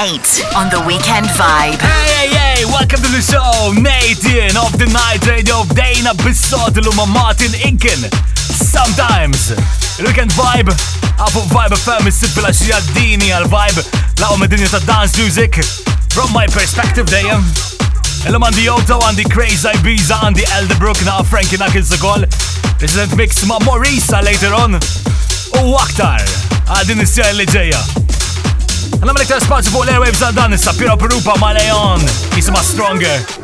Nate on the Weekend Vibe. Hey, hey, hey, welcome to the show. Nate in of the Night Radio of Dana Bissot Luma Martin Inken. Sometimes. Weekend Vibe. Apu Vibe FM is simple as you dini għal Vibe. Laqo medinja sa dance music. From my perspective dejjem. Illum għandi Yoto, għandi Crazy Ibiza, għandi Elderbrook, na' Frankie Knuckles ukoll. Resident Mix ma' Maurice uh, later on. U oh, aktar. Għadin is-sija li ġejja. Uh. Għanna mlek ta' spazju fuq l-airwaves għal dan, nissa pira Perupa ma' Leon, jisima Stronger.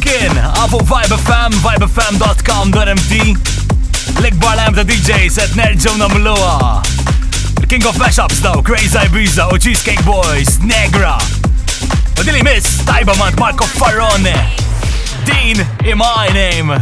flimkien Afu Vibe FM, vibefm.com, .md L-ikbar lajm ta' DJ set nerġaw namluwa King of Mashups though, Crazy Ibiza u Cheesecake Boys, Negra U dili miss, tajba mant Marco Farrone Dean in my name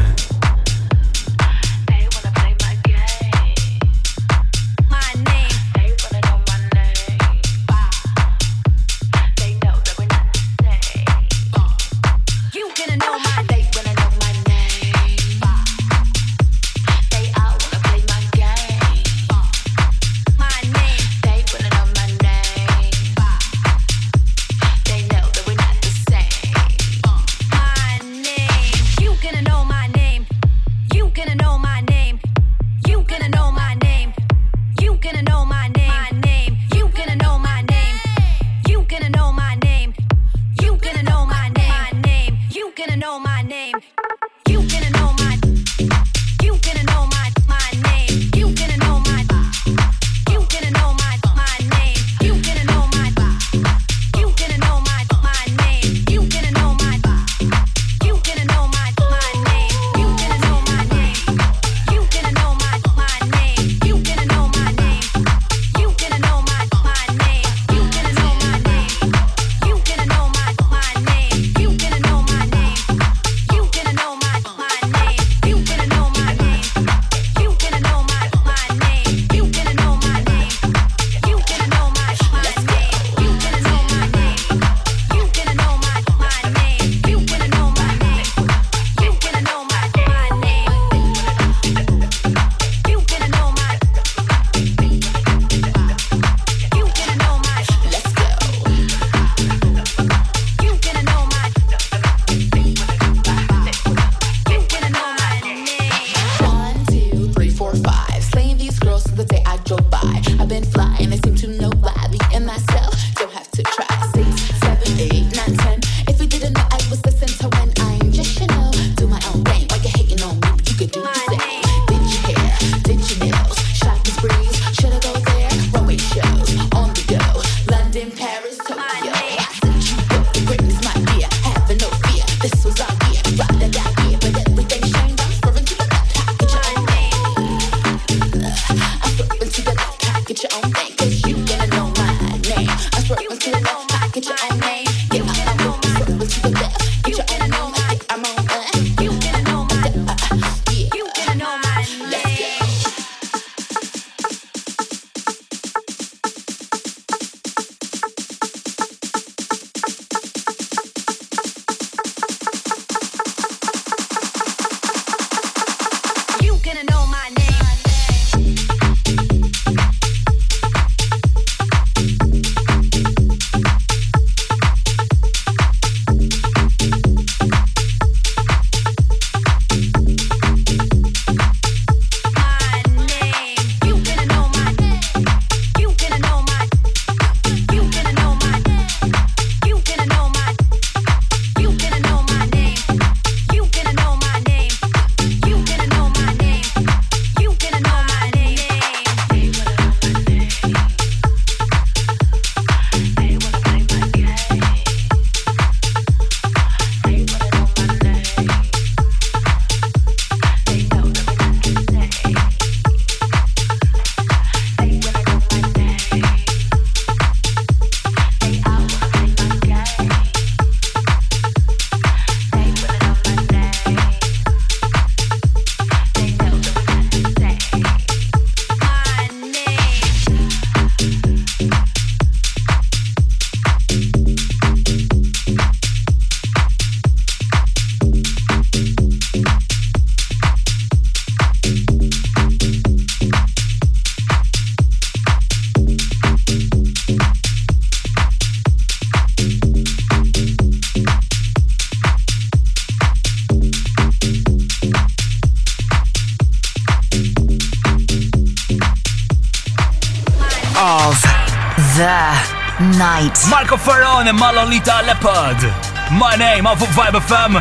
Marco Ferron ma' Malolita Leopard. My name, of Vibe FM.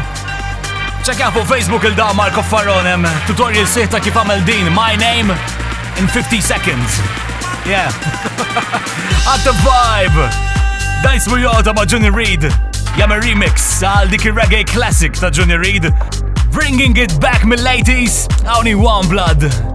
Check out for Facebook il-da Marco Ferrone. Tutorial siħta kif għamel din. My name in 50 seconds. Yeah. At the vibe. Dice Muyota ma' Junior Reed. Jam remix għal dik reggae classic ta' Junior Reed. Bringing it back mill-80s. Only one blood.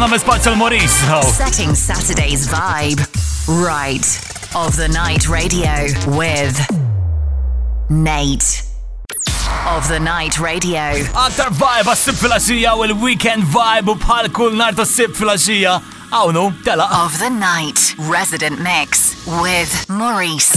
numbers by Till Setting Saturday's vibe. Right. Of the Night Radio with Nate. Of the Night Radio. Aktar vibe a sibfilaxija will l-weekend vibe u bħal kull nar ta' sibfilaxija. Awnu, Of the Night Resident Mix with Maurice.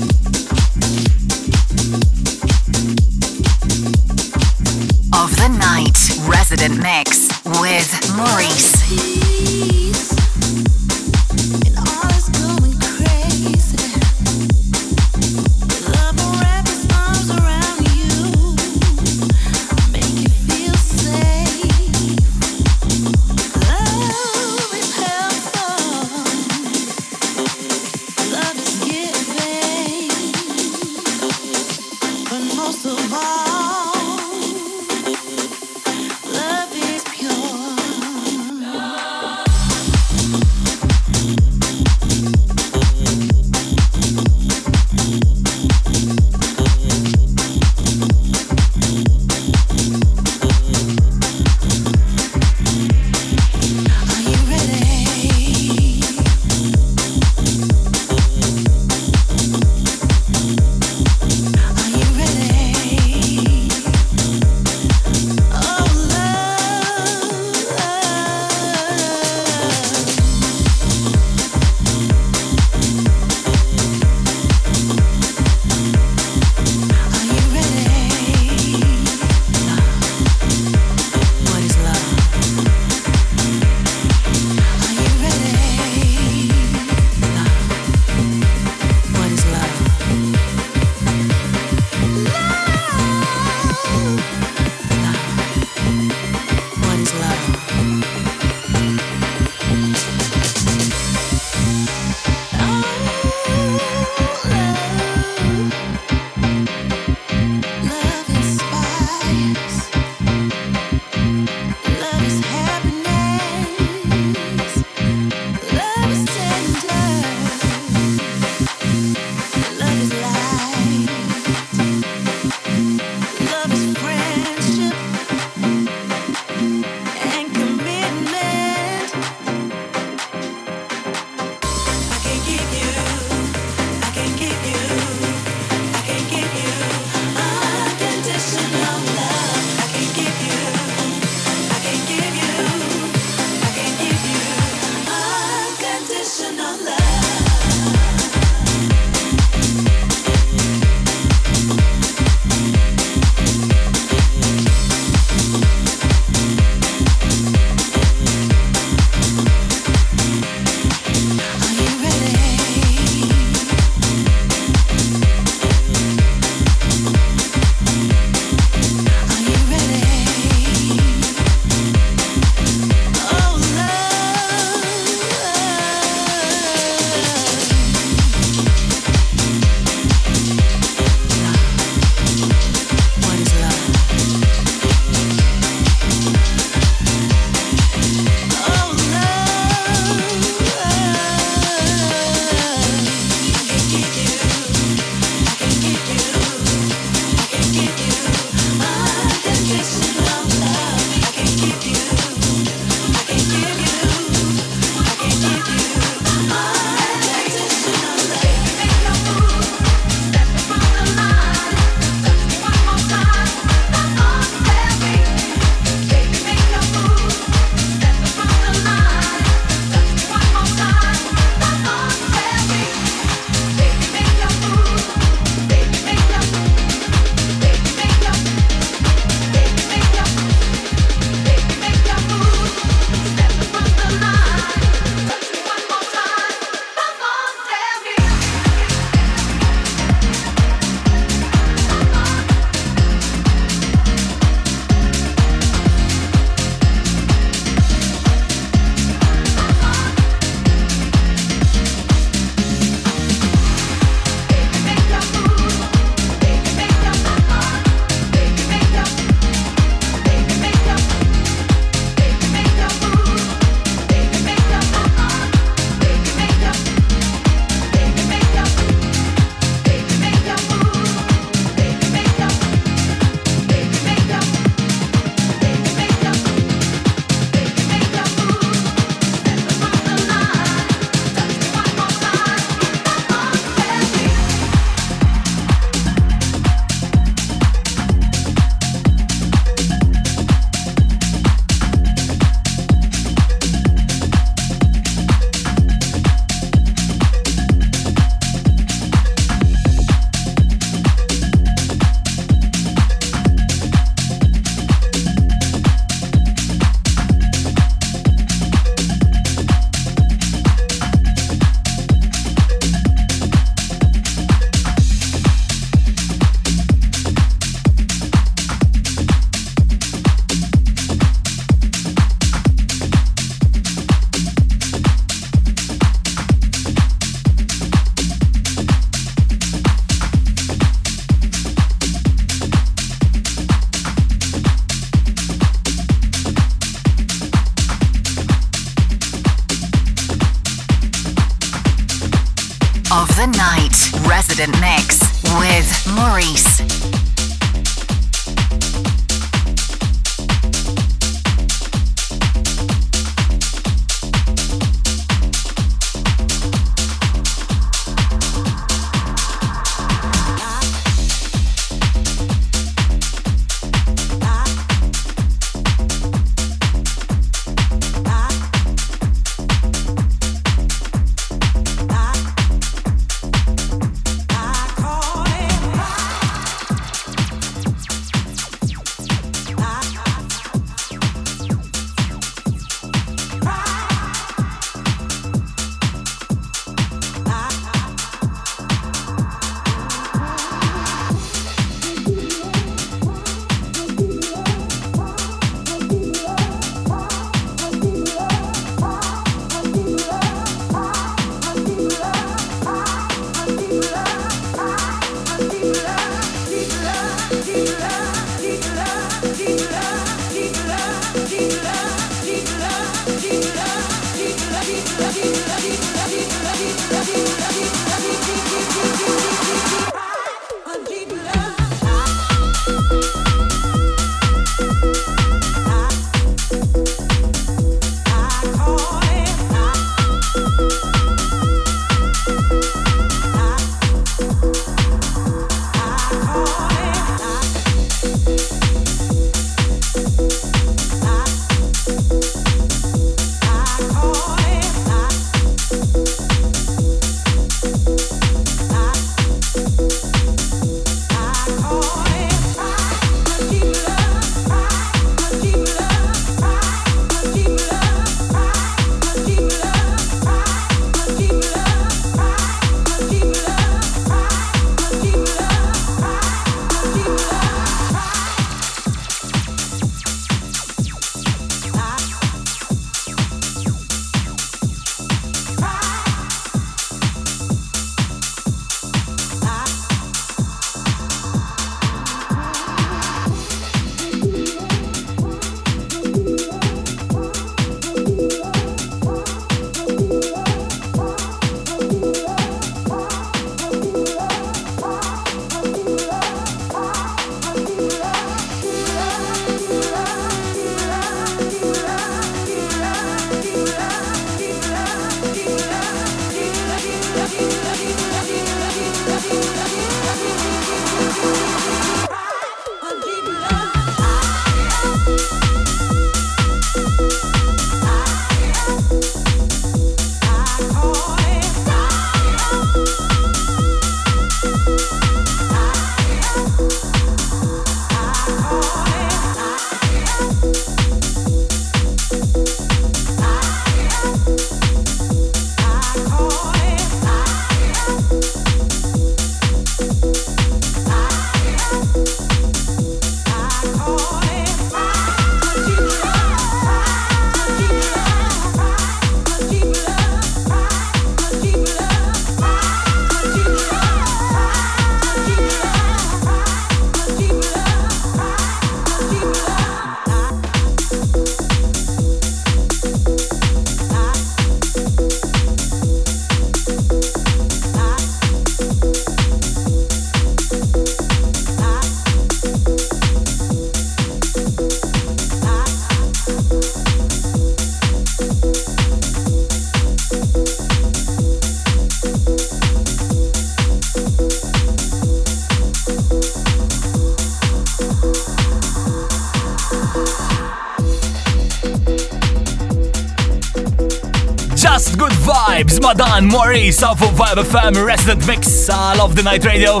Maurice off of Vibe FM Resident Mix I love The Night Radio.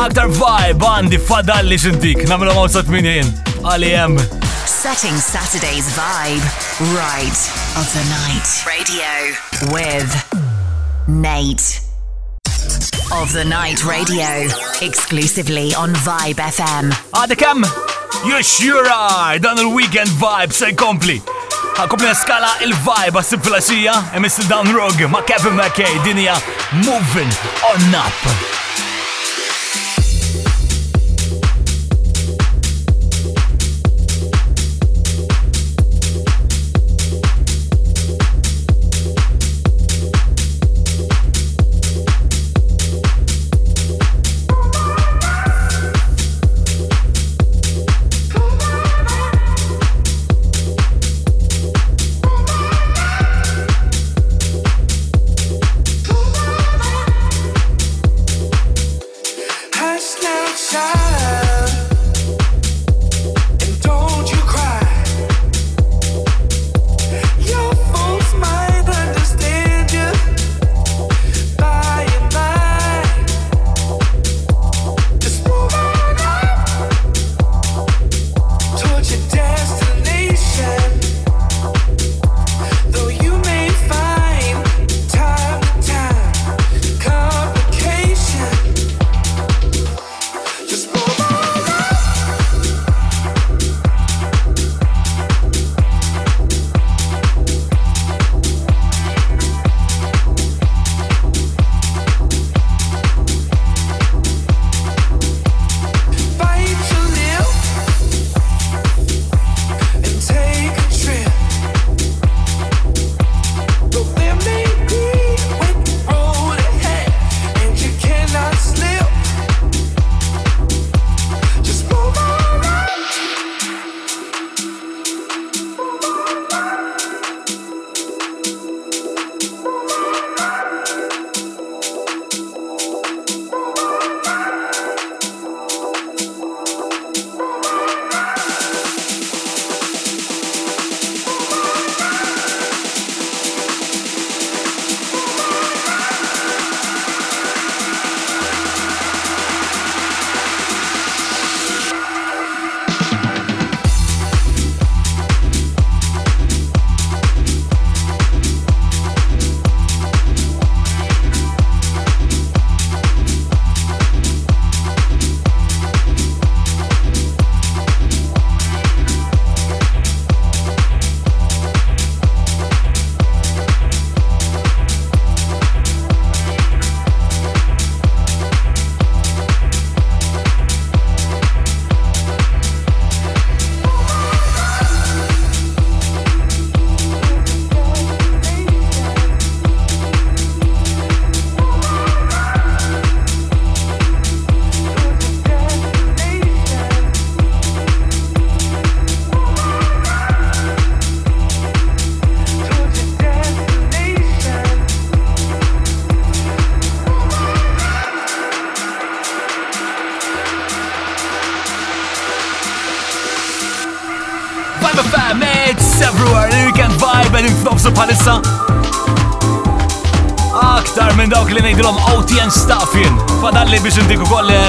Aktar vibe Fada fadalli xintik, namlu mawsat minn jien, għalijem. Setting Saturday's vibe right of the night. Radio with Nate. Of the Night Radio, exclusively on Vibe FM. Għadekam, you sure are, Done the weekend vibe se complete. Ħakopni skala il-vibe għas il-filasija, emissi down rog ma' Kevin McKay, dinja Moving on Up.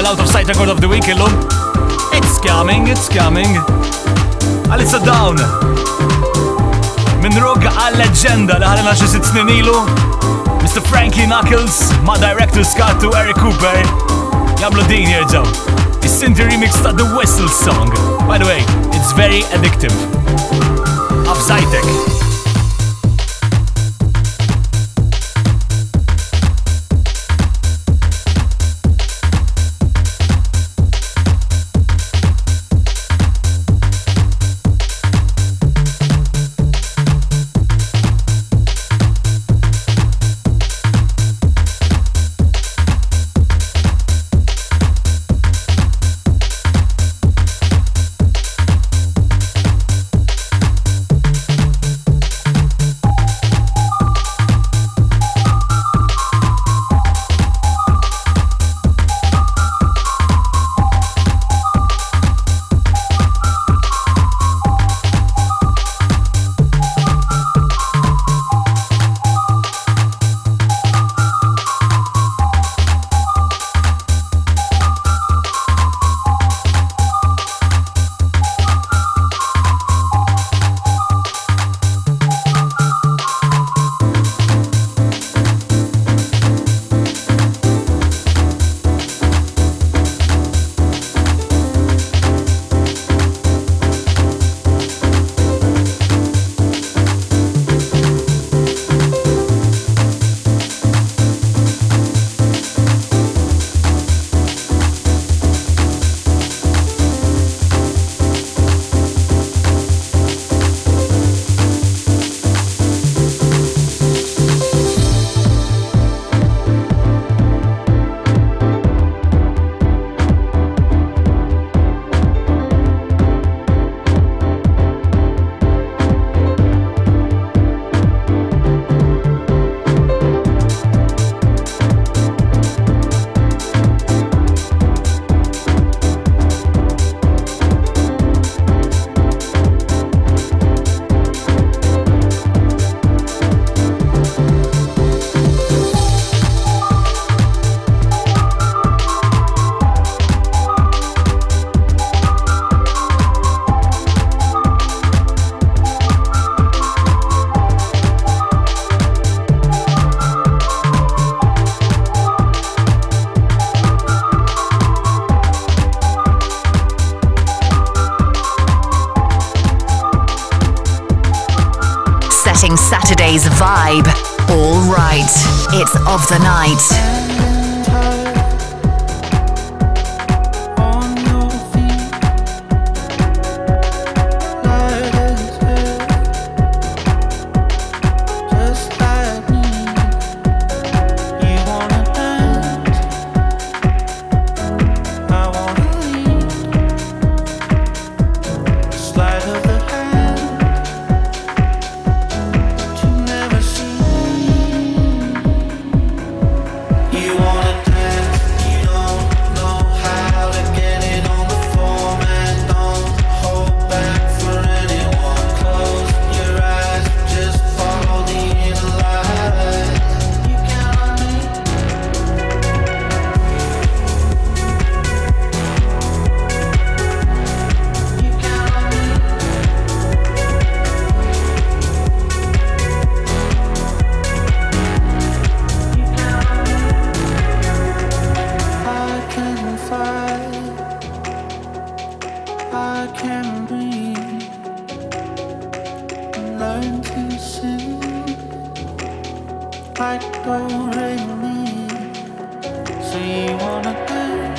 out of Sight Record of the Week illum. It's coming, it's coming. Għal it's down. Min rug għal leġenda li ħalina xi sitt snin ilu. Mr. Frankie Knuckles ma' Director Scott u Eric Cooper jagħmlu din jerġgħu. Is-Sinti remix ta' The Whistle Song. By the way, it's very addictive. Of Zajtek. the night. like do re mi. So you wanna dance?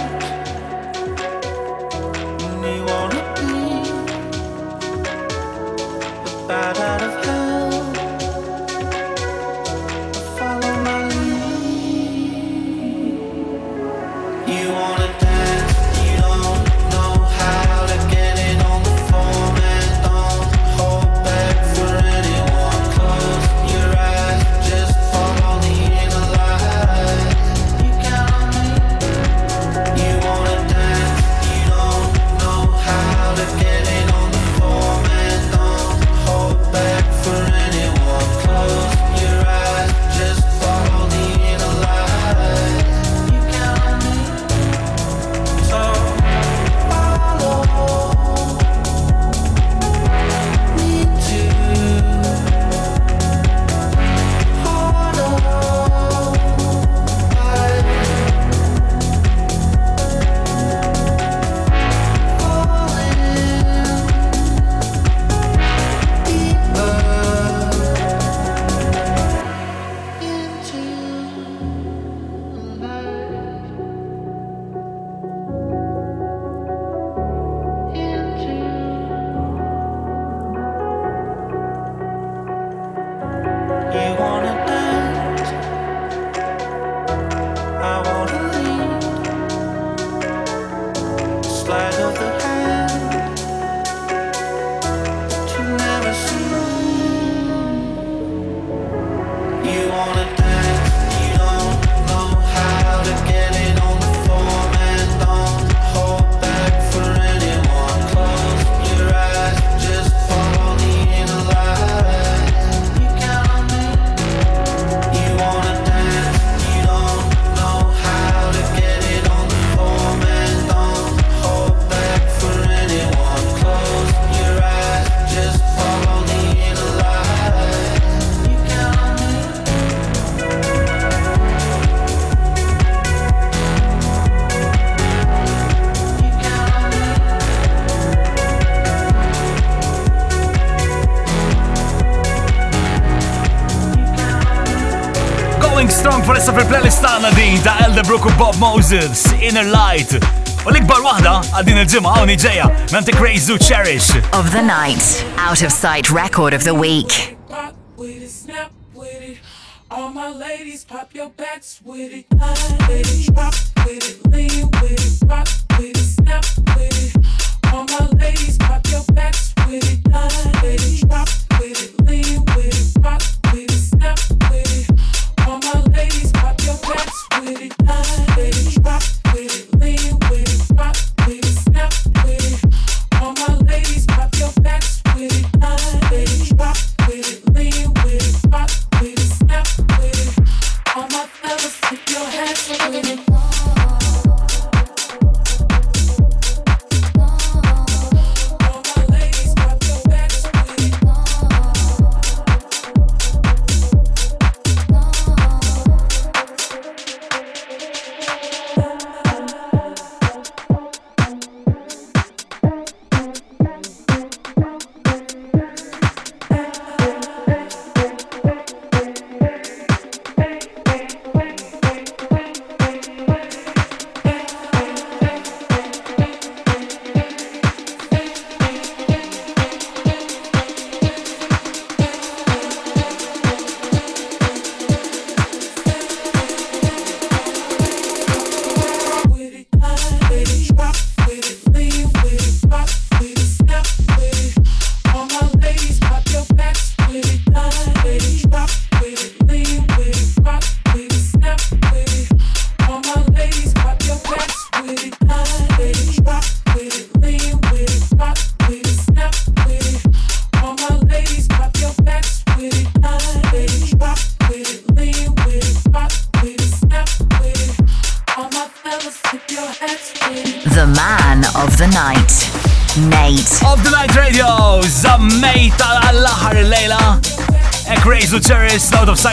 Millbrook u Bob Moses, Inner Light. U l-ikbar wahda għaddin il-ġimma għawni ġeja, nanti Crazy Cherish. Of the night, out of sight record of the week. All my ladies, pop your backs with it. Ladies,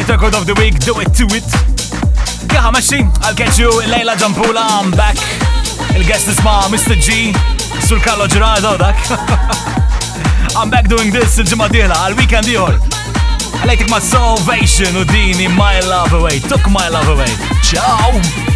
Kita Code of the Week, do it to it. Jaha maxi, I'll catch you Leila Ġampula, I'm back. Il-guest ma Mr. G, Sur Carlo Gerardo dak. I'm back doing this il-ġimma diħla, għal-weekend diħor. Għalajtik ma' Salvation u My Love Away, took My Love Away. Ciao!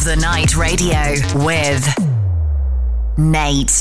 of the Night Radio with Nate.